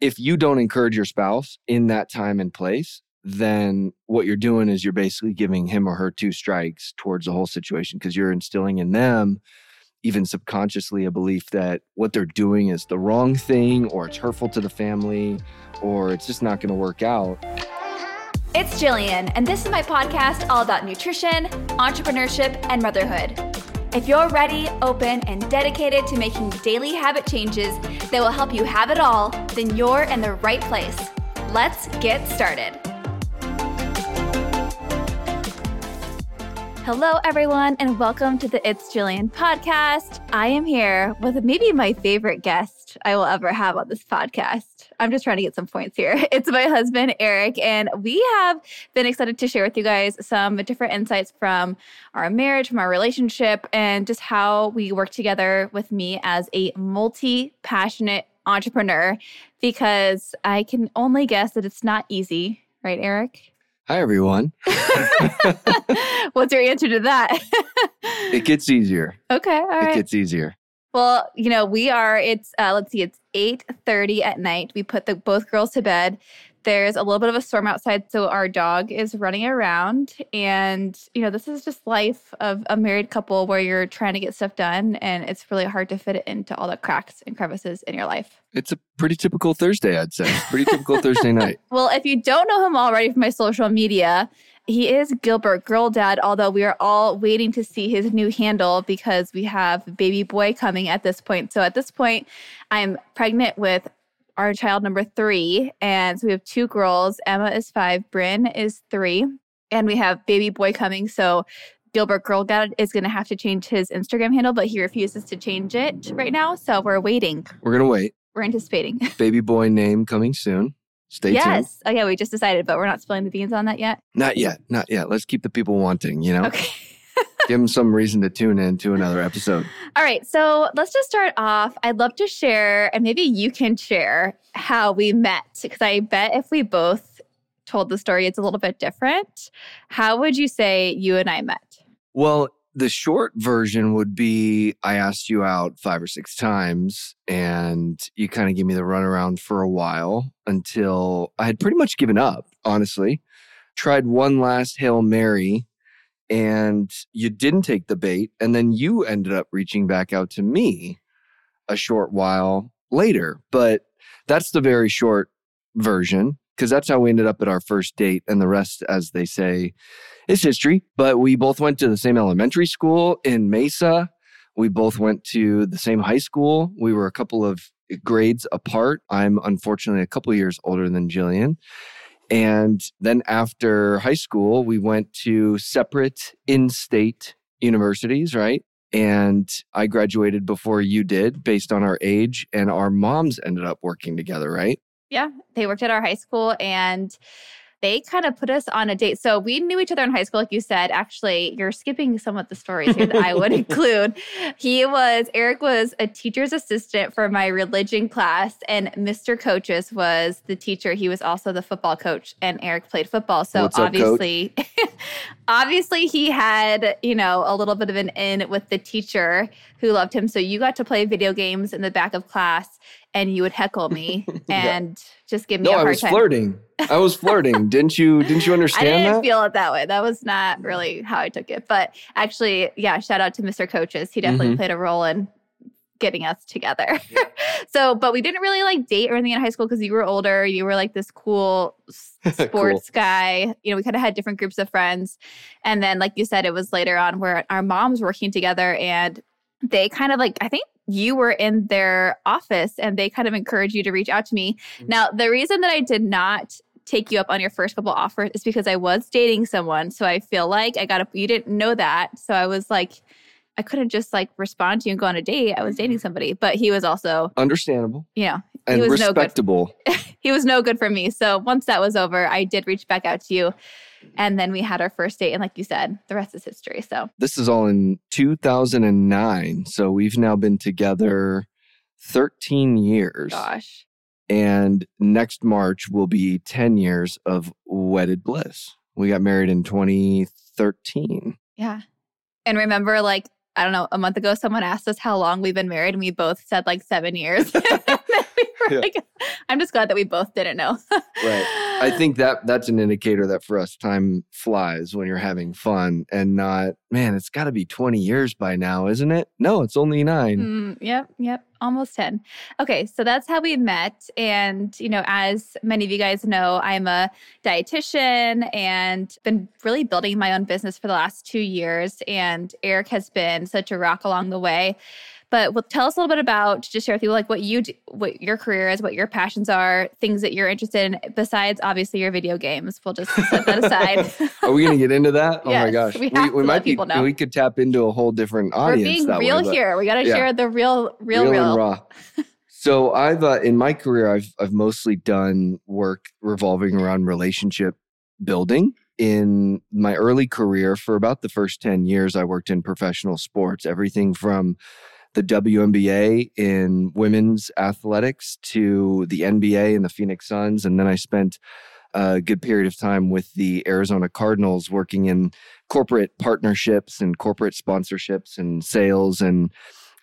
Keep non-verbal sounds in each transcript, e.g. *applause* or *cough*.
if you don't encourage your spouse in that time and place, then what you're doing is you're basically giving him or her two strikes towards the whole situation because you're instilling in them even subconsciously a belief that what they're doing is the wrong thing or it's hurtful to the family or it's just not going to work out. It's Gillean, and this is my podcast all about nutrition, entrepreneurship, and motherhood. If you're ready, open, and dedicated to making daily habit changes that will help you have it all, then you're in the right place. Let's get started. Hello, everyone, and welcome to the It's Gillean podcast. I am here with maybe my favorite guest I will ever have on this podcast. I'm just trying to get some points here. *laughs* It's my husband, Eric, and we have been excited to share with you guys some different insights from our marriage, from our relationship, and just how we work together with me as a multi passionate entrepreneur because I can only guess that it's not easy, right, Eric? Hi, everyone. *laughs* *laughs* What's your answer to that? it gets easier. Okay, all right. It gets easier. Well, you know, we are. It's uh, let's see, it's eight thirty at night. We put the both girls to bed. There's a little bit of a storm outside, so our dog is running around. And, you know, this is just life of a married couple where you're trying to get stuff done and it's really hard to fit it into all the cracks and crevices in your life. It's a pretty typical Thursday, I'd say. Pretty typical Thursday *laughs* night. Well, if you don't know him already from my social media, he is Gilbert Girl Dad, although we are all waiting to see his new handle because we have baby boy coming at this point. So at this point, I'm pregnant with our child number three. And so we have two girls. Emma is five, Bryn is three, and we have baby boy coming. So Gilbert Girl Dad is going to have to change his Instagram handle, but he refuses to change it right now. So we're waiting. We're going to wait. We're anticipating. *laughs* Baby boy name coming soon. Stay yes. tuned. Yes. Oh, yeah. We just decided, but we're not spilling the beans on that yet. Not yet. Not yet. Let's keep the people wanting, you know? Okay. *laughs* Give them some reason to tune in to another episode. All right. So let's just start off. I'd love to share, and maybe you can share how we met, because I bet if we both told the story, it's a little bit different. How would you say you and I met? Well, the short version would be I asked you out five or six times, and you kind of gave me the runaround for a while until I had pretty much given up, honestly. Tried one last Hail Mary and you didn't take the bait. And then you ended up reaching back out to me a short while later. But that's the very short version because that's how we ended up at our first date. And the rest, as they say, is history. But we both went to the same elementary school in Mesa. We both went to the same high school. We were a couple of grades apart. I'm unfortunately a couple years older than Gillean. And then after high school, we went to separate in state universities, right? And I graduated before you did based on our age, and our moms ended up working together, right? Yeah, they worked at our high school and they kind of put us on a date. So we knew each other in high school, like you said. Actually, you're skipping some of the stories here that I would *laughs* include. He was, Eric was a teacher's assistant for my religion class, and Mr. Coaches was the teacher. He was also the football coach, and Eric played football. So What's obviously, up, *laughs* obviously, he had, you know, a little bit of an in with the teacher who loved him. So you got to play video games in the back of class and you would heckle me *laughs* and yeah. just give me no, a hard I was time. flirting. I was flirting. *laughs* didn't you didn't you understand I didn't that? feel it that way. That was not really how I took it. But actually, yeah, shout out to Mr. Coaches. He definitely mm-hmm. played a role in getting us together. *laughs* so, but we didn't really like date or anything in high school because you were older. You were like this cool sports cool. guy. You know, we kind of had different groups of friends. And then, like you said, it was later on where our moms working together and they kind of like, I think you were in their office and they kind of encouraged you to reach out to me. Mm-hmm. Now, the reason that I did not take you up on your first couple offers is because I was dating someone. So I feel like I got a, you didn't know that. So I was like, I couldn't just like respond to you and go on a date. I was dating somebody, but he was also understandable. You know, and he was respectable. No good. *laughs* he was no good for me. So once that was over, I did reach back out to you. And then we had our first date. And like you said, the rest is history. So this is all in 2009. So we've now been together 13 years. Gosh. And next March will be 10 years of wedded bliss. We got married in 2013. Yeah. And remember, like, I don't know, a month ago, someone asked us how long we've been married, and we both said like seven years. *laughs* *laughs* yeah. like, I'm just glad that we both didn't know. right. I think that that's an indicator that for us, time flies when you're having fun and not, man, it's got to be 20 years by now, isn't it? No, it's only nine. Mm, yep. Yep. Almost 10. Okay. So that's how we met. And, you know, as many of you guys know, I'm a dietitian and been really building my own business for the last two years. And Eric has been such a rock along the way. But well, tell us a little bit about just share with you like what you do, what your career is, what your passions are, things that you're interested in besides obviously your video games. We'll just set that aside. *laughs* are we going to get into that? Oh yes, my gosh, we, we, we might be. Know. We could tap into a whole different audience. We're being real way, here. We got to yeah. share the real, real, real, real. raw. *laughs* so I've uh, in my career, I've I've mostly done work revolving around relationship building in my early career for about the first 10 years i worked in professional sports everything from the WNBA in women's athletics to the NBA and the Phoenix Suns. And then I spent a good period of time with the Arizona Cardinals working in corporate partnerships and corporate sponsorships and sales and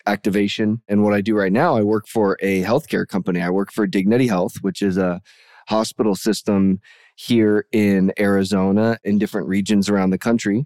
activation. And what I do right now, I work for a healthcare company. I work for Dignity Health, which is a hospital system here in Arizona in different regions around the country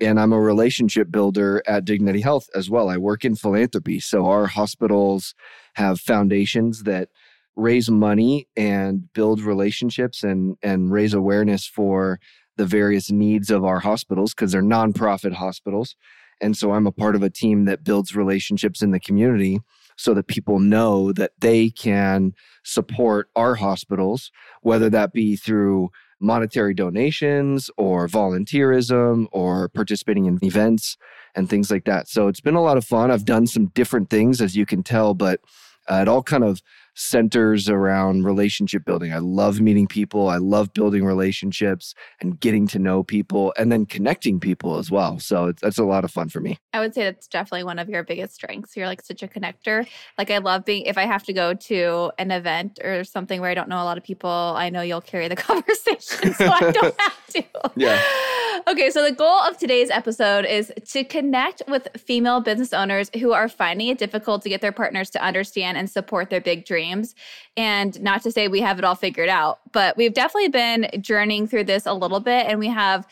and I'm a relationship builder at Dignity Health as well. I work in philanthropy. So our hospitals have foundations that raise money and build relationships and and raise awareness for the various needs of our hospitals because they're nonprofit hospitals. And so I'm a part of a team that builds relationships in the community so that people know that they can support our hospitals, whether that be through monetary donations or volunteerism or participating in events and things like that. So it's been a lot of fun. I've done some different things, as you can tell, but uh, it all kind of centers around relationship building. I love meeting people. I love building relationships and getting to know people and then connecting people as well. So that's a lot of fun for me. I would say that's definitely one of your biggest strengths. You're like such a connector. Like I love being if I have to go to an event or something where I don't know a lot of people, I know you'll carry the *laughs* conversation so I don't *laughs* have to. Yeah. Okay, so the goal of today's episode is to connect with female business owners who are finding it difficult to get their partners to understand and support their big dreams. And not to say we have it all figured out, but we've definitely been journeying through this a little bit and we have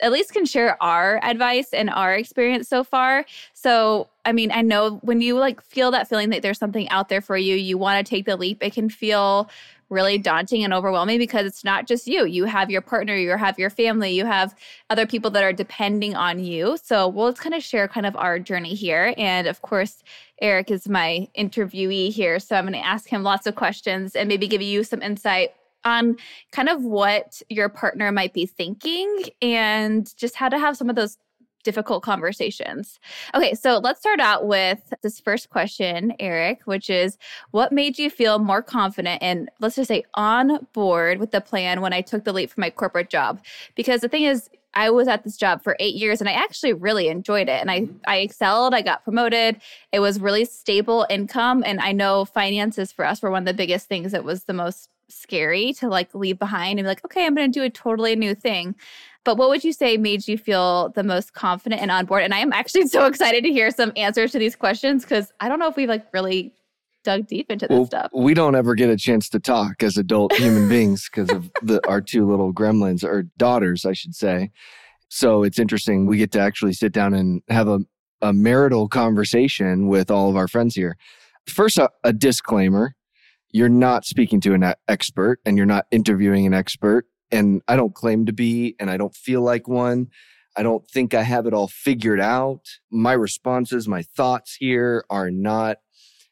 at least can share our advice and our experience so far. So, I mean, I know when you like feel that feeling that there's something out there for you, you want to take the leap, it can feel really daunting and overwhelming because it's not just you. You have your partner, you have your family, you have other people that are depending on you. So we'll kind of share kind of our journey here. And of course, Eric is my interviewee here. So I'm going to ask him lots of questions and maybe give you some insight on kind of what your partner might be thinking and just how to have some of those difficult conversations. Okay, so let's start out with this first question, Eric, which is what made you feel more confident and let's just say on board with the plan when I took the leap from my corporate job? Because the thing is, I was at this job for eight years and I actually really enjoyed it. And I, mm-hmm. I excelled, I got promoted. It was really stable income. And I know finances for us were one of the biggest things that was the most scary to like leave behind and be like, okay, I'm going to do a totally new thing. But what would you say made you feel the most confident and on board? And I am actually *laughs* so excited to hear some answers to these questions because I don't know if we've like really dug deep into this well, stuff. We don't ever get a chance to talk as adult human beings because of the our two little gremlins or daughters, I should say. So it's interesting. We get to actually sit down and have a, a marital conversation with all of our friends here. First, a, a disclaimer you're not speaking to an expert and you're not interviewing an expert. And I don't claim to be, and I don't feel like one. I don't think I have it all figured out. My responses, my thoughts here are not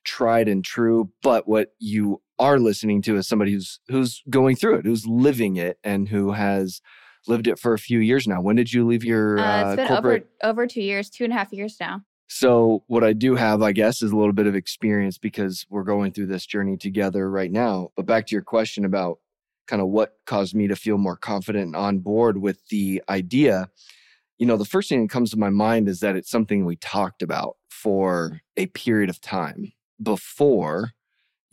tried and true, but what you are listening to is somebody who's who's going through it, who's living it and who has lived it for a few years now. When did you leave your uh, it's uh, been corporate? over over two years, two and a half years now. So, what I do have, I guess, is a little bit of experience because we're going through this journey together right now. But back to your question about kind of what caused me to feel more confident and on board with the idea, you know, the first thing that comes to my mind is that it's something we talked about for a period of time before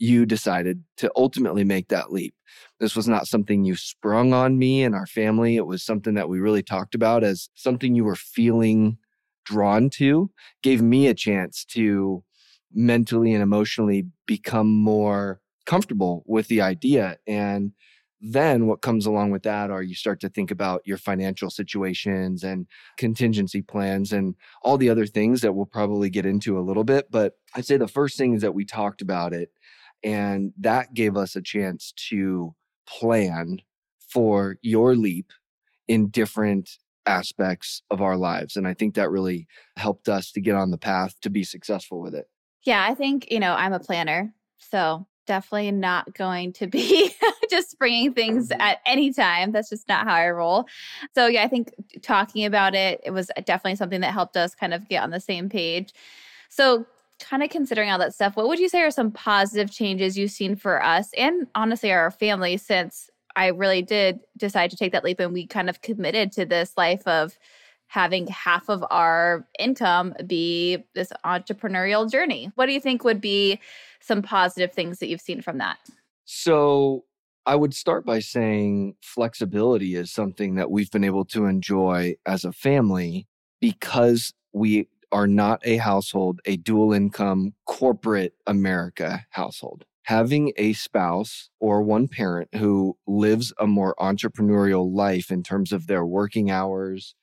you decided to ultimately make that leap. This was not something you sprung on me and our family. It was something that we really talked about as something you were feeling drawn to gave me a chance to mentally and emotionally become more comfortable with the idea. And then what comes along with that are you start to think about your financial situations and contingency plans and all the other things that we'll probably get into a little bit. But I'd say the first thing is that we talked about it, and that gave us a chance to plan for your leap in different aspects of our lives. And I think that really helped us to get on the path to be successful with it. Yeah, I think, you know, I'm a planner. So definitely not going to be *laughs* just springing things mm-hmm. at any time. That's just not how I roll. So, yeah, I think talking about it, it was definitely something that helped us kind of get on the same page. So, kind of considering all that stuff, what would you say are some positive changes you've seen for us and honestly our family since I really did decide to take that leap and we kind of committed to this life of having half of our income be this entrepreneurial journey. What do you think would be some positive things that you've seen from that? So, I would start by saying flexibility is something that we've been able to enjoy as a family because we are not a household, a dual income corporate America household. Having a spouse or one parent who lives a more entrepreneurial life in terms of their working hours,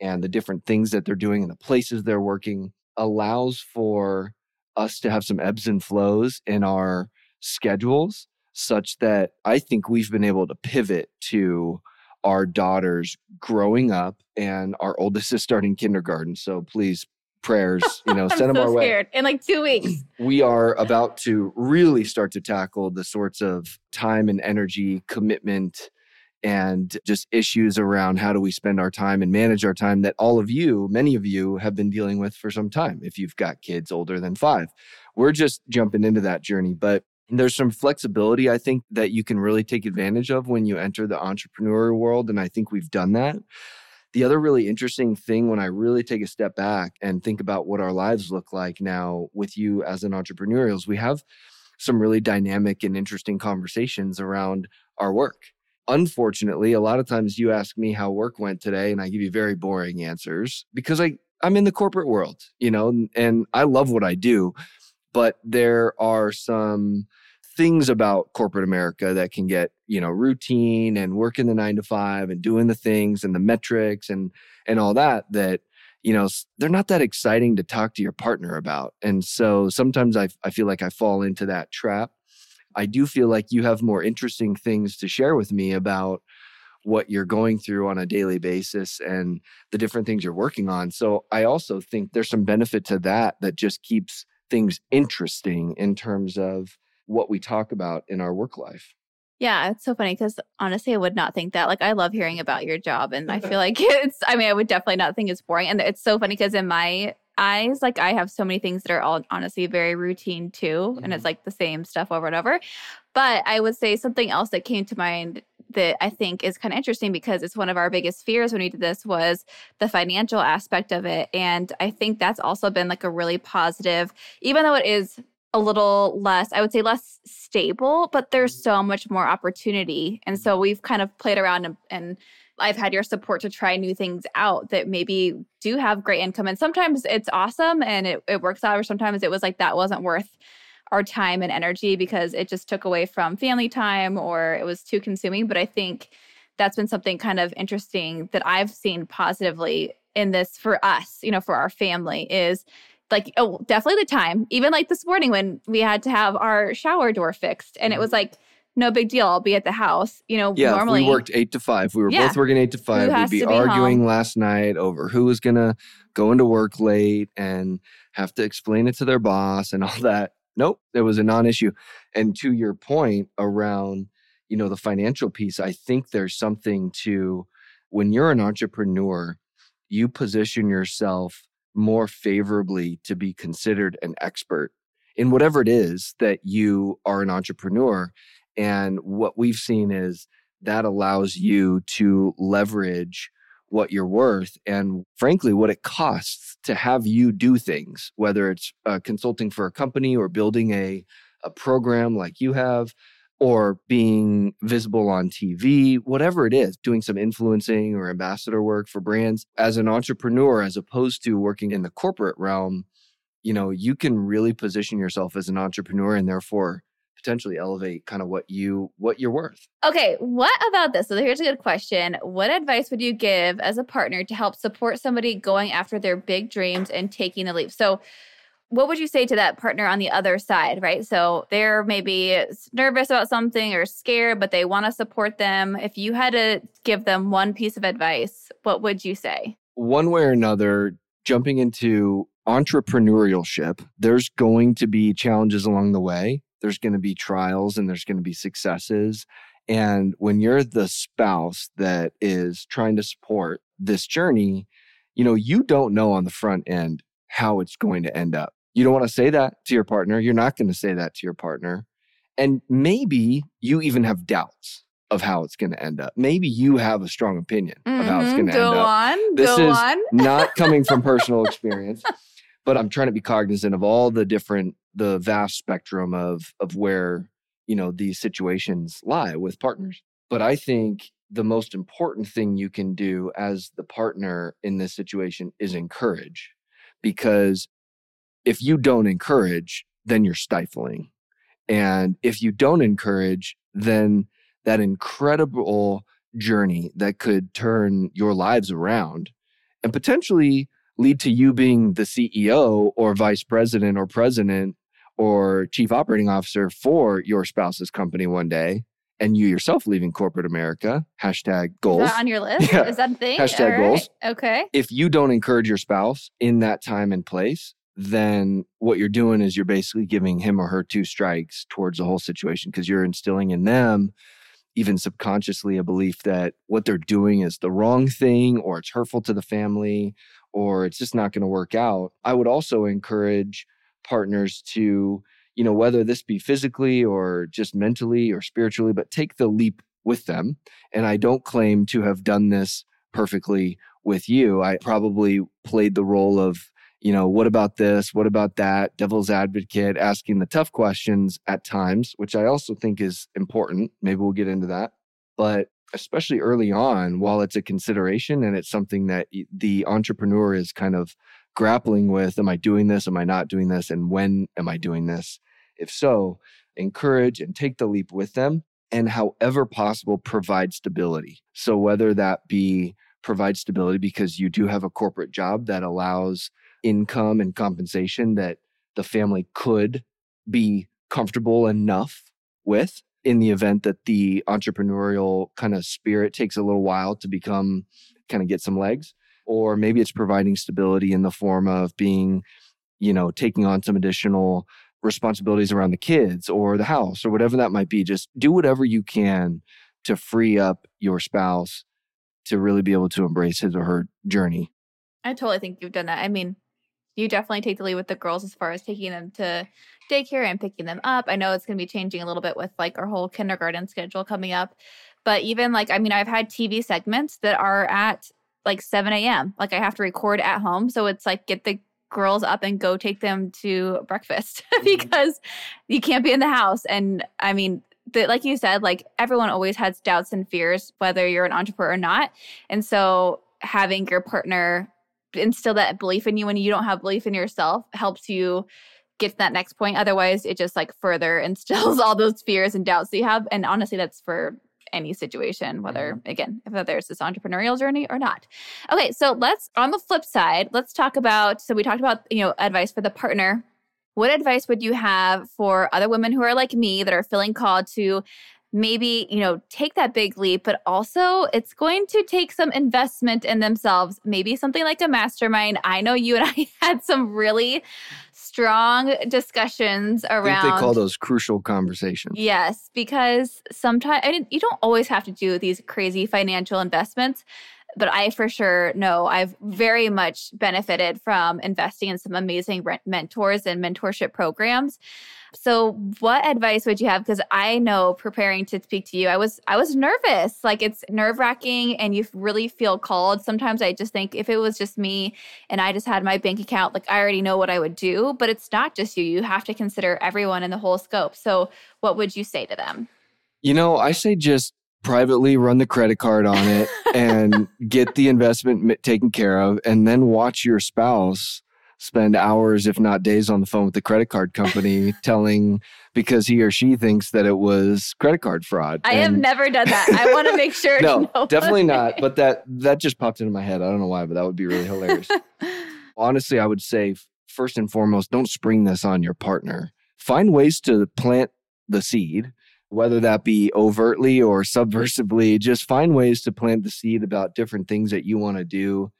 and the different things that they're doing and the places they're working allows for us to have some ebbs and flows in our schedules such that I think we've been able to pivot to our daughters growing up and our oldest is starting kindergarten. So please prayers, *laughs* you know, send them so our scared. way. In like two weeks. *clears throat* We are about to really start to tackle the sorts of time and energy commitment and just issues around how do we spend our time and manage our time that all of you, many of you, have been dealing with for some time if you've got kids older than five. We're just jumping into that journey. But there's some flexibility, I think, that you can really take advantage of when you enter the entrepreneurial world. And I think we've done that. The other really interesting thing when I really take a step back and think about what our lives look like now with you as an entrepreneur is we have some really dynamic and interesting conversations around our work unfortunately, a lot of times you ask me how work went today, and I give you very boring answers because I, I'm in the corporate world, you know, and I love what I do. But there are some things about corporate America that can get, you know, routine and working the nine to five and doing the things and the metrics and and all that that you know they're not that exciting to talk to your partner about and so sometimes i, I feel like i fall into that trap I do feel like you have more interesting things to share with me about what you're going through on a daily basis and the different things you're working on. So I also think there's some benefit to that that just keeps things interesting in terms of what we talk about in our work life. Yeah, it's so funny because honestly, I would not think that. Like, I love hearing about your job, and I feel *laughs* like *laughs* it's, I mean, I would definitely not think it's boring. And it's so funny because in my eyes, like I have so many things that are all honestly very routine too. Mm-hmm. And it's mm-hmm. like the same stuff over and over. But I would say something else that came to mind that I think is kind of interesting because it's one of our biggest fears when we did this was the financial aspect of it. And I think that's also been like a really positive, even though it is a little less, I would say less stable, but there's mm-hmm. so much more opportunity. And so we've kind of played around and, and I've had your support to try new things out that maybe do have great income. And sometimes it's awesome and it, it works out, or sometimes it was like that wasn't worth our time and energy because it just took away from family time or it was too consuming. But I think that's been something kind of interesting that I've seen positively in this for us, you know, for our family is like oh definitely the time even like this morning when we had to have our shower door fixed and it was mm-hmm. like no big deal. I'll be at the house. You know, yeah, normally we worked eight to five. We were yeah. both working eight to five. We'd be, be arguing home? last night over who was gonna go into work late and have to explain it to their boss and all that. Nope, it was a non-issue. And to your point around, you know, the financial piece, I think there's something to when you're an entrepreneur, you position yourself more favorably to be considered an expert in whatever it is that you are an entrepreneur and what we've seen is that allows you to leverage what you're worth and frankly what it costs to have you do things whether it's uh, consulting for a company or building a, a program like you have or being visible on TV, whatever it is, doing some influencing or ambassador work for brands. As an entrepreneur, as opposed to working in the corporate realm, you know, you can really position yourself as an entrepreneur and therefore potentially elevate kind of what you what you're worth. Okay, what about this? So here's a good question. What advice would you give as a partner to help support somebody going after their big dreams and taking the leap? So what would you say to that partner on the other side, right? So they're maybe nervous about something or scared, but they want to support them. If you had to give them one piece of advice, what would you say? One way or another, jumping into entrepreneurship, there's going to be challenges along the way. There's going to be trials and there's going to be successes. And when you're the spouse that is trying to support this journey, you know, you don't know on the front end how it's going to end up. You don't want to say that to your partner. You're not going to say that to your partner. And maybe you even have doubts of how it's going to end up. Maybe you have a strong opinion mm-hmm. of how it's mm-hmm. going to end up. On, this go is on. not coming from *laughs* personal experience, but I'm trying to be cognizant of all the different, the vast spectrum of of where you know these situations lie with partners. But I think the most important thing you can do as the partner in this situation is encourage, because if you don't encourage, then you're stifling. And if you don't encourage, then that incredible journey that could turn your lives around and potentially lead to you being the CEO or vice president or president or chief operating officer for your spouse's company one day and you yourself leaving corporate America. Hashtag goals. Is that on your list? *laughs* Yeah. Is that a thing? Hashtag right. goals. Okay. If you don't encourage your spouse in that time and place, then what you're doing is you're basically giving him or her two strikes towards the whole situation because you're instilling in them even subconsciously a belief that what they're doing is the wrong thing or it's hurtful to the family or it's just not going to work out. I would also encourage partners to, you know, whether this be physically or just mentally or spiritually, but take the leap with them. And I don't claim to have done this perfectly with you. I probably played the role of you know, what about this? What about that? Devil's advocate, asking the tough questions at times, which I also think is important. Maybe we'll get into that. But especially early on, while it's a consideration and it's something that the entrepreneur is kind of grappling with am I doing this? Am I not doing this? And when am I doing this? If so, encourage and take the leap with them and however possible provide stability. So whether that be provide stability because you do have a corporate job that allows income and compensation that the family could be comfortable enough with in the event that the entrepreneurial kind of spirit takes a little while to become kind of get some legs or maybe it's providing stability in the form of being you know taking on some additional responsibilities around the kids or the house or whatever that might be just do whatever you can to free up your spouse to really be able to embrace his or her journey i totally think you've done that i mean you definitely take the lead with the girls as far as taking them to daycare and picking them up. I know it's going to be changing a little bit with like our whole kindergarten schedule coming up. But even like, I mean, I've had TV segments that are at like 7 a.m. Like I have to record at home. So it's like get the girls up and go take them to breakfast *laughs* mm-hmm. because you can't be in the house. And I mean, the, like you said, like everyone always has doubts and fears, whether you're an entrepreneur or not. And so having your partner instill that belief in you when you don't have belief in yourself helps you get to that next point. Otherwise, it just like further *laughs* instills all those fears and doubts that you have. And honestly, that's for any situation, whether mm-hmm. again, whether it's this entrepreneurial journey or not. Okay, so let's on the flip side, let's talk about. So we talked about you know advice for the partner. What advice would you have for other women who are like me that are feeling called to maybe, you know, take that big leap, but also it's going to take some investment in themselves, maybe something like a mastermind. I know you and *laughs* I had some really strong discussions around. they call those crucial conversations. Yes, because sometimes I didn't, you don't always have to do these crazy financial investments but I for sure know I've very much benefited from investing in some amazing mentors and mentorship programs. So, what advice would you have? Because I know preparing to speak to you, I was I was nervous. Like it's nerve wracking, and you really feel called. Sometimes I just think if it was just me and I just had my bank account, like I already know what I would do. But it's not just you. You have to consider everyone in the whole scope. So, what would you say to them? You know, I say just privately run the credit card on it *laughs* and get the investment taken care of and then watch your spouse spend hours, if not days, on the phone with the credit card company *laughs* telling because he or she thinks that it was credit card fraud. I and have never done that. I want to make sure. *laughs* no, definitely not. But that that just popped into my head. I don't know why, but that would be really hilarious. Honestly, I would say first and foremost, don't spring this on your partner. Find ways to plant the seed whether that be overtly or subversively, just find ways to plant the seed about different things that you want to do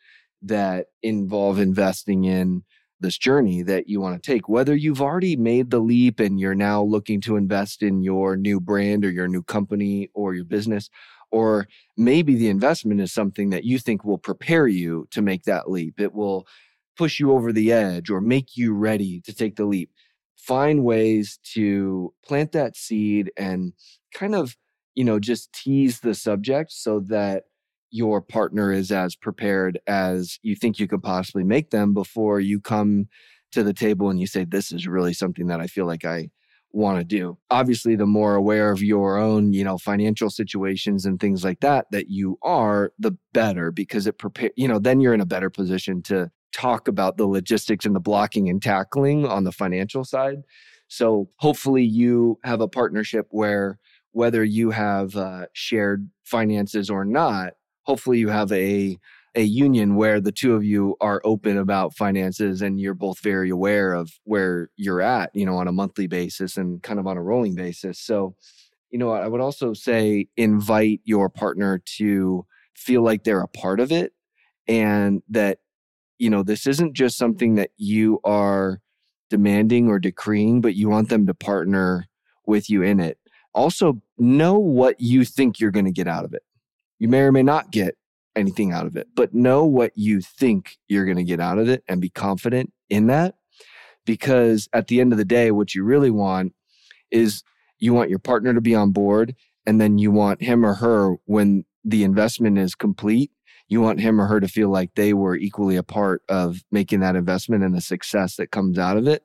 that involve investing in this journey that you want to take. Whether you've already made the leap and you're now looking to invest in your new brand or your new company or your business, or maybe the investment is something that you think will prepare you to make that leap. It will push you over the edge or make you ready to take the leap find ways to plant that seed and kind of, you know, just tease the subject so that your partner is as prepared as you think you could possibly make them before you come to the table and you say, This is really something that I feel like I want to do. Obviously, the more aware of your own, you know, financial situations and things like that that you are, the better because it prepare, you know, then you're in a better position to talk about the logistics and the blocking and tackling on the financial side. So hopefully you have a partnership where whether you have uh, shared finances or not, hopefully you have a a union where the two of you are open about finances and you're both very aware of where you're at, you know, on a monthly basis and kind of on a rolling basis. So, you know, I would also say invite your partner to feel like they're a part of it and that you know, this isn't just something that you are demanding or decreeing, but you want them to partner with you in it. Also, know what you think you're going to get out of it. You may or may not get anything out of it, but know what you think you're going to get out of it and be confident in that. Because at the end of the day, what you really want is you want your partner to be on board, and then you want him or her, when the investment is complete, you want him or her to feel like they were equally a part of making that investment and the success that comes out of it,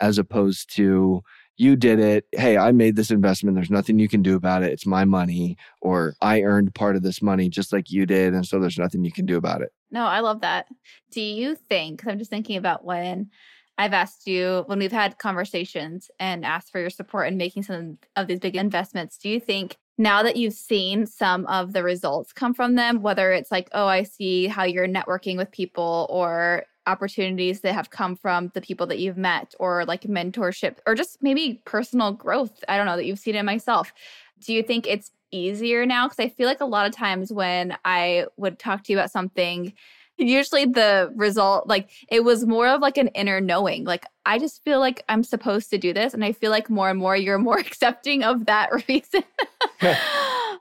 as opposed to you did it. Hey, I made this investment. There's nothing you can do about it. It's my money, or I earned part of this money just like you did. And so there's nothing you can do about it. No, I love that. Do you think, I'm just thinking about when I've asked you, when we've had conversations and asked for your support in making some of these big investments, do you think now that you've seen some of the results come from them, whether it's like, oh, I see how you're networking with people or opportunities that have come from the people that you've met or like mentorship or just maybe personal growth, I don't know, that you've seen in myself. Do you think it's easier now? Because I feel like a lot of times when I would talk to you about something, usually the result like it was more of like an inner knowing. Like i just feel like i'm supposed to do this and i feel like more and more you're more *laughs* accepting of that reason. *laughs* *laughs*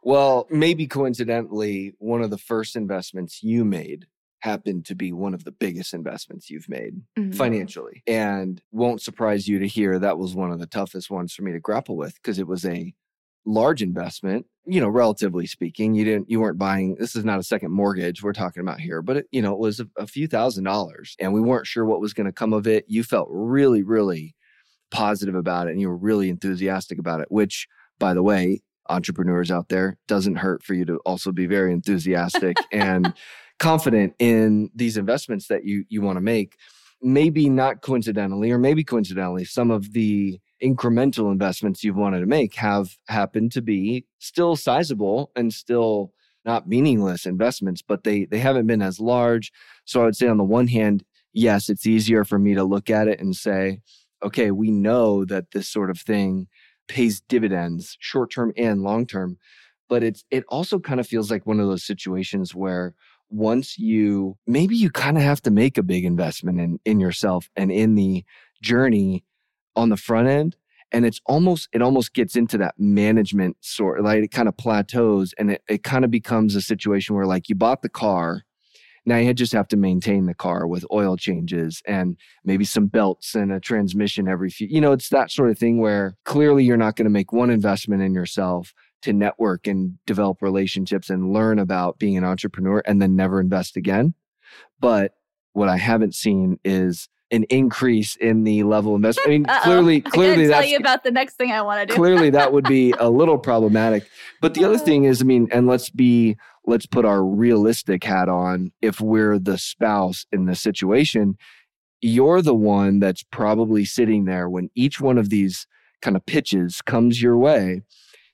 Well maybe coincidentally one of the first investments you made happened to be one of the biggest investments you've made mm-hmm. financially. And won't surprise you to hear that was one of the toughest ones for me to grapple with because it was a large investment you know relatively speaking you didn't you weren't buying this is not a second mortgage we're talking about here but it you know it was a, a few thousand dollars and we weren't sure what was going to come of it. You felt really really positive about it and you were really enthusiastic about it which by the way entrepreneurs out there doesn't hurt for you to also be very enthusiastic *laughs* and confident in these investments that you you want to make. Maybe not coincidentally or maybe coincidentally some of the incremental investments you've wanted to make have happened to be still sizable and still not meaningless investments, but they they haven't been as large. So I would say on the one hand, yes, it's easier for me to look at it and say, okay, we know that this sort of thing pays dividends, short term and long term. But it's it also kind of feels like one of those situations where once you maybe you kind of have to make a big investment in in yourself and in the journey on the front end and it's almost it almost gets into that management sort like it kind of plateaus and it, it kind of becomes a situation where like you bought the car now you just have to maintain the car with oil changes and maybe some belts and a transmission every few you know it's that sort of thing where clearly you're not going to make one investment in yourself to network and develop relationships and learn about being an entrepreneur and then never invest again. But what i haven't seen is an increase in the level of investment. I mean, Uh-oh. clearly, clearly that's tell you about the next thing I want to do. clearly, that would be *laughs* a little problematic. But the other uh-huh. thing is, I mean, and let's be let's put our realistic hat on. If we're the spouse in the situation, you're the one that's probably sitting there when each one of these kind of pitches comes your way.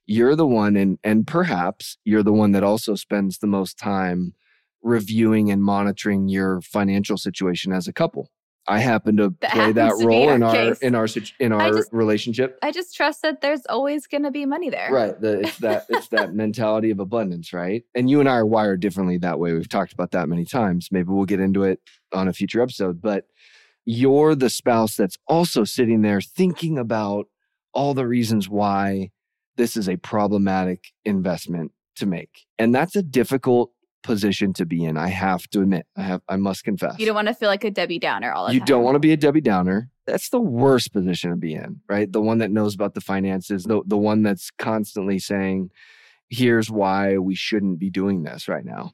You're the one, and, and perhaps you're the one that also spends the most time reviewing and monitoring your financial situation as a couple. I happen to That play that to role our in our in our in our relationship. I just trust that there's always going to be money there. Right. The, it's that *laughs* it's that mentality of abundance, right? And you and I are wired differently that way. We've talked about that many times. Maybe we'll get into it on a future episode. But you're the spouse that's also sitting there thinking about all the reasons why this is a problematic investment to make. And that's a difficult position to be in. I have to admit. I have I must confess. You don't want to feel like a Debbie Downer all the You time. You don't want to be a Debbie Downer. That's the worst position to be in, right? The one that knows about the finances, the, the one that's constantly saying, here's why we shouldn't be doing this right now.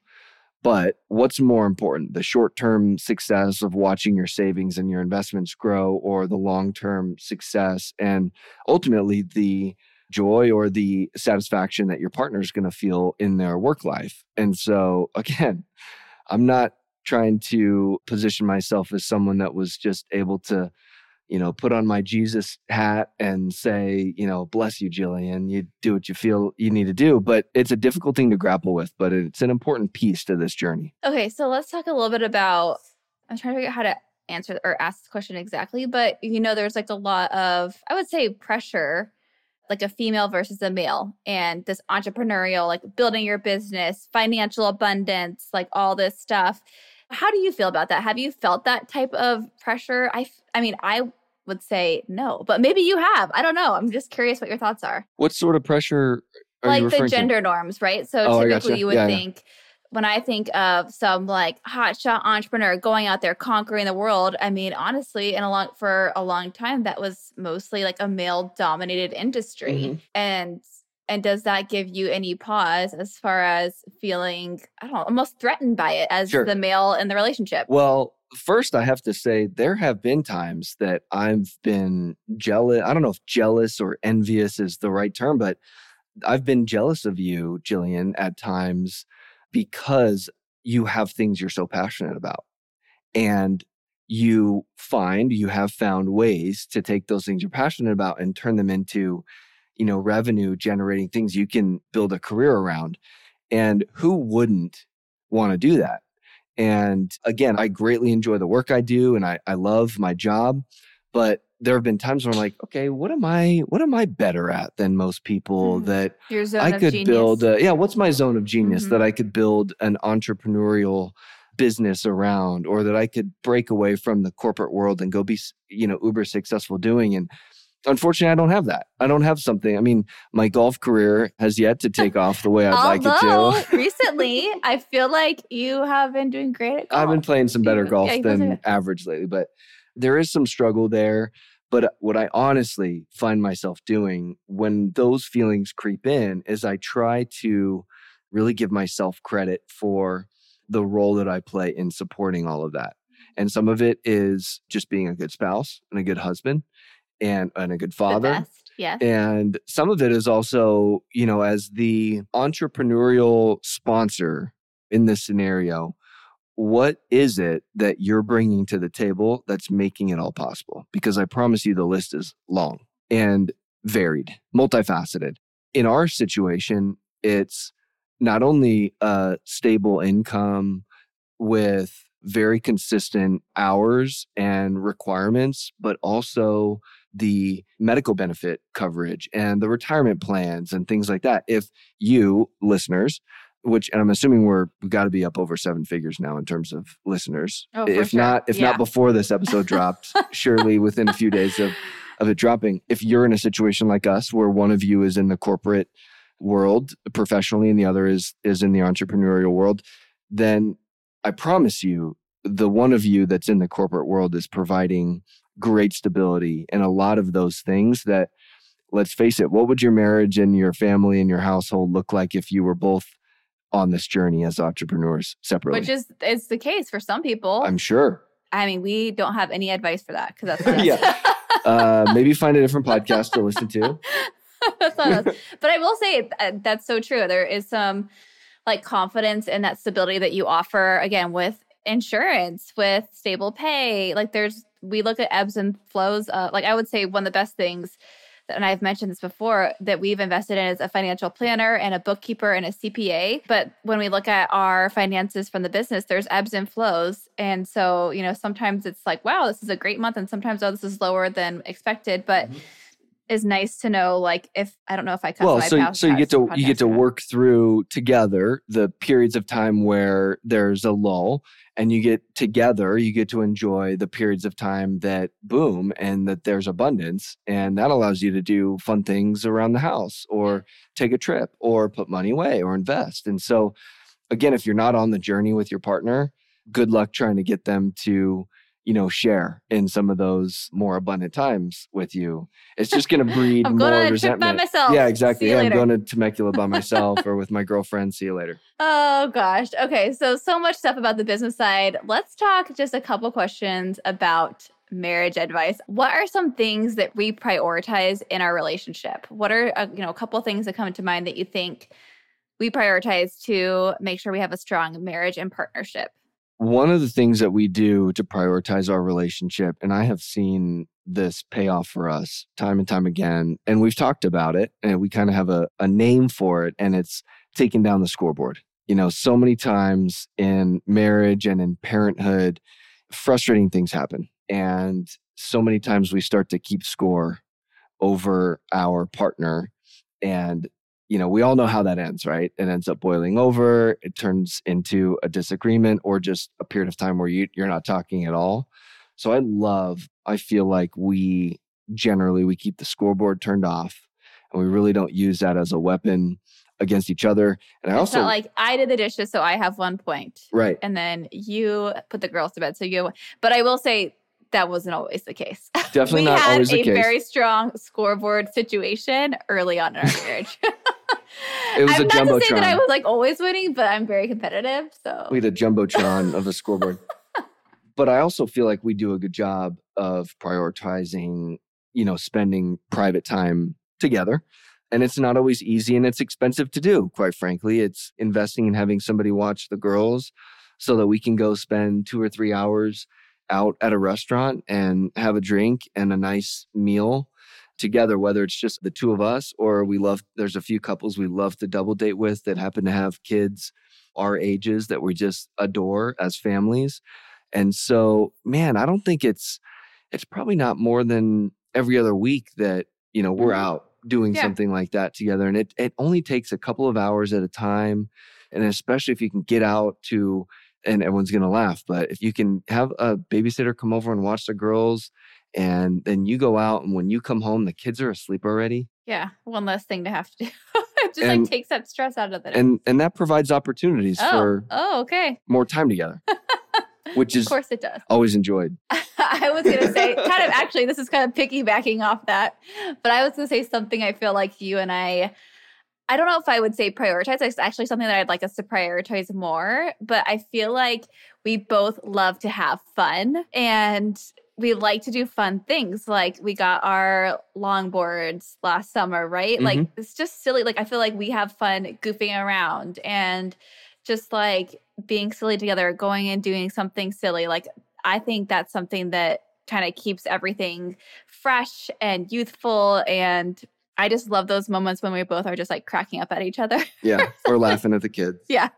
But what's more important, the short term success of watching your savings and your investments grow, or the long term success and ultimately the joy or the satisfaction that your partner is going to feel in their work life? And so, *laughs* again, I'm not trying to position myself as someone that was just able to, you know, put on my Jesus hat and say, you know, bless you, Gillean. You do what you feel you need to do. But it's a difficult thing to grapple with, but it's an important piece to this journey. Okay, so let's talk a little bit about. I'm trying to figure out how to answer or ask this question exactly, but you know, there's like a lot of, I would say, pressure, like a female versus a male, and this entrepreneurial, like building your business, financial abundance, like all this stuff. How do you feel about that? Have you felt that type of pressure? I, f- I mean, I would say no, but maybe you have. I don't know. I'm just curious what your thoughts are. What sort of pressure are you like the referring to? gender norms, right? So Oh, typically gotcha. you would Yeah, yeah. When I think of some like hotshot entrepreneur going out there conquering the world, I mean, honestly, in a long for a long time, that was mostly like a male dominated industry. Mhm. And and does that give you any pause as far as feeling, I don't know, almost threatened by it as Sure. the male in the relationship? Well, first, I have to say there have been times that I've been jealous. I don't know if jealous or envious is the right term, but I've been jealous of you, Gillean, at times because you have things you're so passionate about. And you find, you have found ways to take those things you're passionate about and turn them into, you know, revenue generating things you can build a career around. And who wouldn't want to do that? And again, I greatly enjoy the work I do and I, I love my job. But there have been times where I'm like, okay, what am I what am I better at than most people Mhm. that Your zone I could build a, yeah, what's my zone of genius Mhm. that I could build an entrepreneurial business around or that I could break away from the corporate world and go be, you know, uber successful doing and Unfortunately, I don't have that. I don't have something. I mean, my golf career has yet to take *laughs* off the way I'd like it to. *laughs* recently, I feel like you have been doing great at golf. I've been playing some better golf yeah, than average lately, but there is some struggle there. But uh, what I honestly find myself doing when those feelings creep in is I try to really give myself credit for the role that I play in supporting all of that. And some of it is just being a good spouse and a good husband and, and a good the father. Yes. And some of it is also, you know, as the entrepreneurial sponsor in this scenario, what is it that you're bringing to the table that's making it all possible? Because I promise you the list is long and varied, multifaceted. In our situation, it's not only a stable income with very consistent hours and requirements, but also the medical benefit coverage and the retirement plans and things like that. If you listeners, which and I'm assuming we're we've got to be up over seven figures now in terms of listeners. Oh, if sure. not, if Yeah. not before this episode *laughs* dropped, surely within a few days of of it dropping. If you're in a situation like us where one of you is in the corporate world professionally and the other is is in the entrepreneurial world, then I promise you the one of you that's in the corporate world is providing great stability and a lot of those things that let's face it what would your marriage and your family and your household look like if you were both on this journey as entrepreneurs separately Which is is the case for some people. i'm sure I mean, we don't have any advice for that because that's. *laughs* Yeah. *laughs* uh, maybe find a different podcast to listen to *laughs* that's not us. But I will say uh, that's so true. There is some like confidence in that stability that you offer again with insurance, with stable pay. Like there's, we look at ebbs and flows. Uh, like I would say one of the best things and I've mentioned this before, that we've invested in is a financial planner and a bookkeeper and a CPA. But when we look at our finances from the business, there's ebbs and flows. And so, you know, sometimes it's like, wow, this is a great month. And sometimes, oh, this is lower than expected. But mm-hmm is nice to know like if i don't know if i well so, so you get to you get to work through together the periods of time where there's a lull and you get together you get to enjoy the periods of time that boom and that there's abundance and that allows you to do fun things around the house or take a trip or put money away or invest and so again if you're not on the journey with your partner good luck trying to get them to you know, share in some of those more abundant times with you. It's just going to breed *laughs* I'm more going resentment. by myself. Yeah, exactly. Yeah, I'm going to Temecula by myself or *laughs* with my girlfriend. See you later. Oh gosh. Okay, so so much stuff about the business side. Let's talk just a couple questions about marriage advice. What are some things that we prioritize in our relationship? What are uh, you know a couple things that come to mind that you think we prioritize to make sure we have a strong marriage and partnership? One of the things that we do to prioritize our relationship, and I have seen this pay off for us time and time again, and we've talked about it, and we kind of have a, a name for it, and it's taking down the scoreboard. You know, so many times in marriage and in parenthood, frustrating things happen. And so many times we start to keep score over our partner and you know, we all know how that ends, right? It ends up boiling over. It turns into a disagreement or just a period of time where you, you're not talking at all. So I love, I feel like we generally we keep the scoreboard turned off and we really don't use that as a weapon against each other. And I also like I did the dishes, so I have one point. Right. And then you put the girls to bed. So you but I will say that wasn't always the case. *laughs* Definitely not always the case. We had a very strong scoreboard situation early on in our marriage. *laughs* it was I'm a not to say that I was like always winning, but I'm very competitive. So we had a jumbotron of a scoreboard. *laughs* but I also feel like we do a good job of prioritizing, you know, spending private time together. And it's not always easy and it's expensive to do, quite frankly. It's investing in having somebody watch the girls so that we can go spend two or three hours out at a restaurant and have a drink and a nice meal together, whether it's just the two of us or we love, there's a few couples we love to double date with that happen to have kids our ages that we just adore as families. And so, man, I don't think it's, it's probably not more than every other week that, you know, we're mm-hmm. out doing yeah. something like that together. And it, it only takes a couple of hours at a time. And especially if you can get out to, and everyone's going to laugh, but if you can have a babysitter come over and watch the girls and then you go out and when you come home the kids are asleep already yeah one less thing to have to *laughs* do it just and, like takes that stress out of it and and that provides opportunities oh. for oh okay more time together *laughs* which is of course it does always enjoyed *laughs* i was going to say kind of actually this is kind of piggybacking off that but i was going to say something i feel like you and i I don't know if I would say prioritize. It's actually something that I'd like us to prioritize more, but I feel like we both love to have fun. And we like to do fun things. Like we got our longboards last summer, right? Mm-hmm. Like it's just silly. Like I feel like we have fun goofing around and just like being silly together, going and doing something silly. Like I think that's something that kind of keeps everything fresh and youthful and I just love those moments when we both are just like cracking up at each other. *laughs* yeah, or laughing at the kids. Yeah.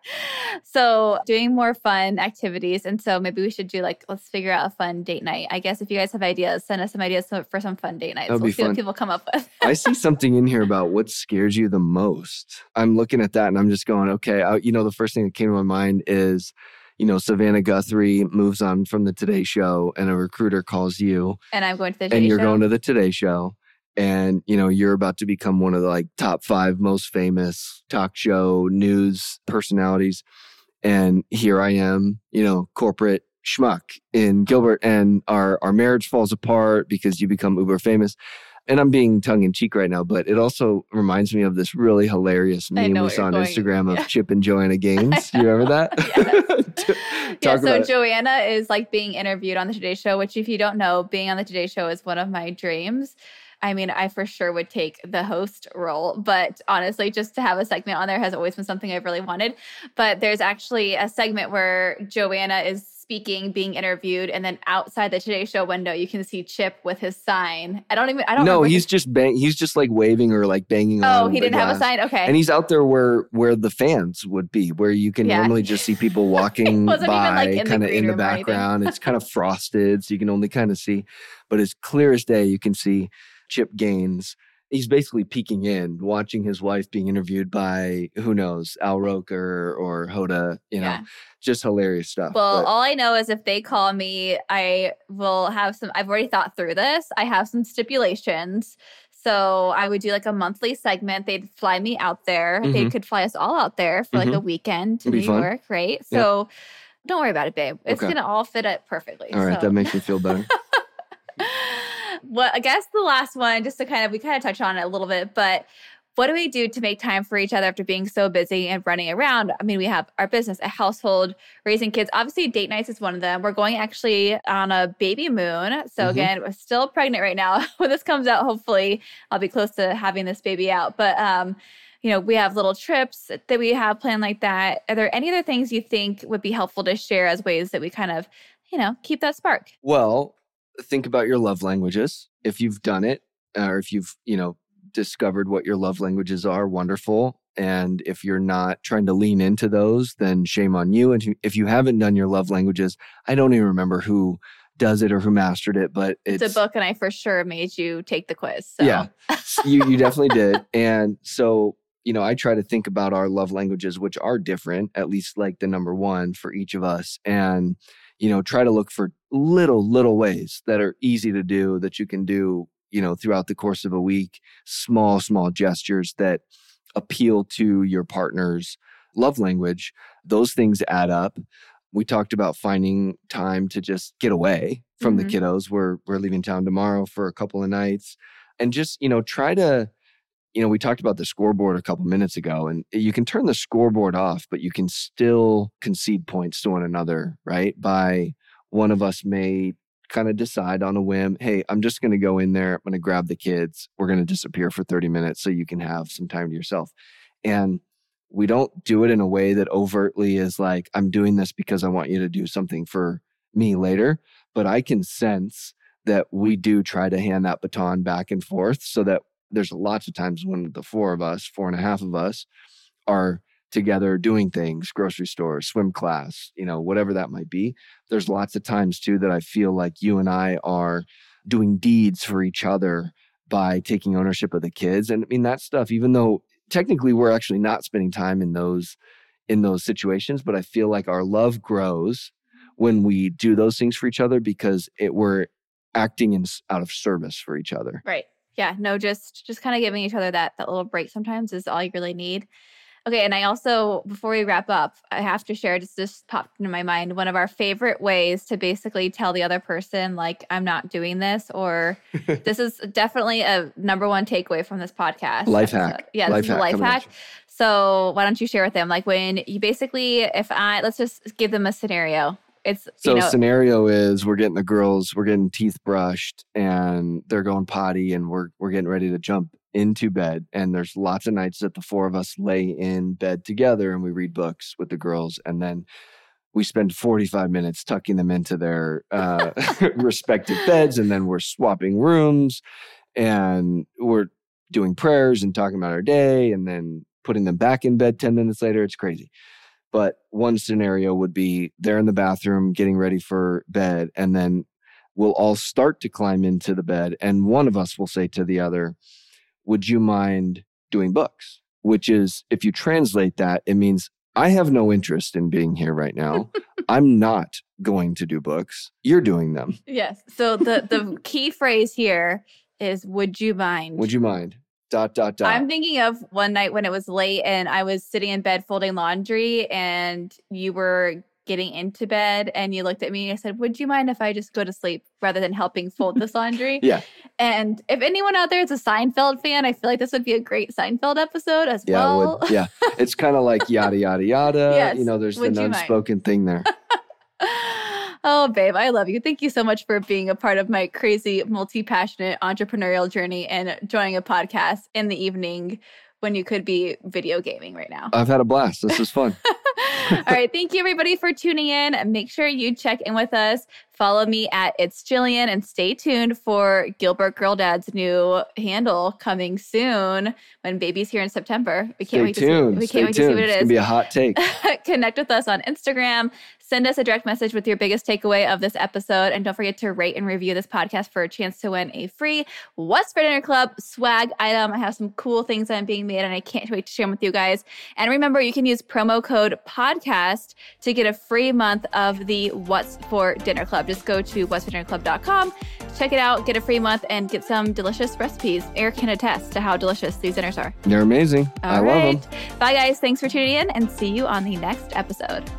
So, doing more fun activities. And so, maybe we should do like, let's figure out a fun date night. I guess if you guys have ideas, send us some ideas for some fun date nights. That'd we'll be see fun. what people come up with. *laughs* I see something in here about what scares you the most. I'm looking at that and I'm just going, okay, I, you know, the first thing that came to my mind is, you know, Savannah Guthrie moves on from the Today Show and a recruiter calls you. And I'm going to the Today And you're show. going to the Today Show and you know you're about to become one of the like top five most famous talk show news personalities. And here i am you know corporate schmuck in gilbert and our our marriage falls apart because you become uber famous. And i'm being tongue-in-cheek right now but it also reminds me of this really hilarious meme we saw on going. instagram of chip and joanna *laughs* gaines. You remember that? *laughs* Yeah so joanna is like being interviewed on the today show which if you don't know being on the today show is one of my dreams I mean, I for sure would take the host role, but honestly, just to have a segment on there has always been something I've really wanted. But there's actually a segment where Joanna is speaking, being interviewed, and then outside the Today Show window, you can see Chip with his sign. I don't even. I don't. No, he's his, just bang. He's just like waving or like banging. Oh, he didn't have a sign. Okay, and he's out there where where the fans would be, where you can yeah. normally just see people *laughs* walking by, like kind of in the background. it's kind of frosted, so you can only kind of see. But as clear as day, you can see Chip Gaines he's basically peeking in, watching his wife being interviewed by who knows, Al Roker or Hoda, you know, yeah. just hilarious stuff. Well, but, all I know is if they call me, I will have some, I've already thought through this. I have some stipulations. So I would do like a monthly segment. They'd fly me out there. Mm-hmm. They could fly us all out there for mm-hmm. like a weekend to New fun. York, right? So yeah. don't worry about it, babe. It's okay. gonna all fit up perfectly. All right, so. that makes me feel better. *laughs* what I guess the last one, just to kind of we kind of touch on it a little bit, but what do we do to make time for each other after being so busy and running around? I mean, we have our business, a household, raising kids. Obviously, date nights is one of them. We're going actually on a baby moon. So, mm-hmm. again, we're still pregnant right now. *laughs* when this comes out, hopefully, I'll be close to having this baby out. But, um, you know, we have little trips that we have planned like that. Are there any other things you think would be helpful to share as ways that we kind of, you know, keep that spark? Well, think about your love languages. If you've done it, uh, or if you've, you know, discovered what your love languages are, wonderful. And if you're not trying to lean into those, then shame on you. And if you haven't done your love languages, I don't even remember who does it or who mastered it, but it's, it's a book, and I for sure made you take the quiz. So. Yeah, you you *laughs* definitely did. And so you know, I try to think about our love languages, which are different, at least like the number one for each of us, and you know, try to look for little, little ways that are easy to do that you can do, you know, throughout the course of a week, small, small gestures that appeal to your partner's love language. Those things add up. We talked about finding time to just get away from mm-hmm. the kiddos. We're we're leaving town tomorrow for a couple of nights and just, you know, try to you know, we talked about the scoreboard a couple minutes ago, and you can turn the scoreboard off, but you can still concede points to one another, right? By one of us may kind of decide on a whim, hey, I'm just going to go in there, I'm going to grab the kids, we're going to disappear for 30 minutes so you can have some time to yourself. And we don't do it in a way that overtly is like, I'm doing this because I want you to do something for me later. But I can sense that we do try to hand that baton back and forth so that there's lots of times when the four of us, four and a half of us, are together doing things, grocery store, swim class, you know, whatever that might be. There's lots of times too that I feel like you and I are doing deeds for each other by taking ownership of the kids. And I mean that stuff, even though technically we're actually not spending time in those in those situations, but I feel like our love grows when we do those things for each other because it we're acting in out of service for each other. Right yeah no just just kind of giving each other that that little break sometimes is all you really need. Okay and i also before we wrap up i have to share just just popped into my mind one of our favorite ways to basically tell the other person like i'm not doing this or *laughs* this is definitely a number one takeaway from this podcast. Life hack. yeah life hack, life hack. so why don't you share with them like when you basically if i let's just give them a scenario it's so you know, scenario is we're getting the girls, we're getting teeth brushed, and they're going potty, and we're we're getting ready to jump into bed. And there's lots of nights that the four of us lay in bed together and we read books with the girls, and then we spend 45 minutes tucking them into their uh, *laughs* respective beds, and then we're swapping rooms, and we're doing prayers and talking about our day, and then putting them back in bed 10 minutes later. It's crazy. But one scenario would be they're in the bathroom getting ready for bed, and then we'll all start to climb into the bed. And one of us will say to the other, Would you mind doing books? Which is, if you translate that, it means I have no interest in being here right now. *laughs* I'm not going to do books. You're doing them. Yes. So the the key phrase here is would you mind? Would you mind? Dot dot dot. I'm thinking of one night when it was late and I was sitting in bed folding laundry and you were getting into bed and you looked at me and I said, Would you mind if I just go to sleep rather than helping fold this laundry? *laughs* yeah. And if anyone out there is a Seinfeld fan, I feel like this would be a great Seinfeld episode as yeah, well. yeah. It's kind of like *laughs* yada yada yada. yes, you know, there's an unspoken thing there. *laughs* Oh, babe, I love you. Thank you so much for being a part of my crazy, multi passionate entrepreneurial journey and joining a podcast in the evening when you could be video gaming right now. I've had a blast. This is fun. *laughs* All right. Thank you, everybody, for tuning in. Make sure you check in with us. Follow me at It's Gillean and stay tuned for Gilbert Girl Dad's new handle coming soon when baby's here in September. We can't Stay wait tuned. to see, we Stay can't wait tuned. to see what it it's gonna be a hot take. *laughs* Connect with us on Instagram. Send us a direct message with your biggest takeaway of this episode. And don't forget to rate and review this podcast for a chance to win a free What's for Dinner Club swag item. I have some cool things that I'm being made and I can't wait to share them with you guys. And remember, you can use promo code podcast to get a free month of the What's for Dinner Club. Just go to what'sfordinnerclub.com, check it out, get a free month, and get some delicious recipes. Eric can attest to how delicious these dinners are. They're amazing. I All love them. Bye, guys. Thanks for tuning in and see you on the next episode.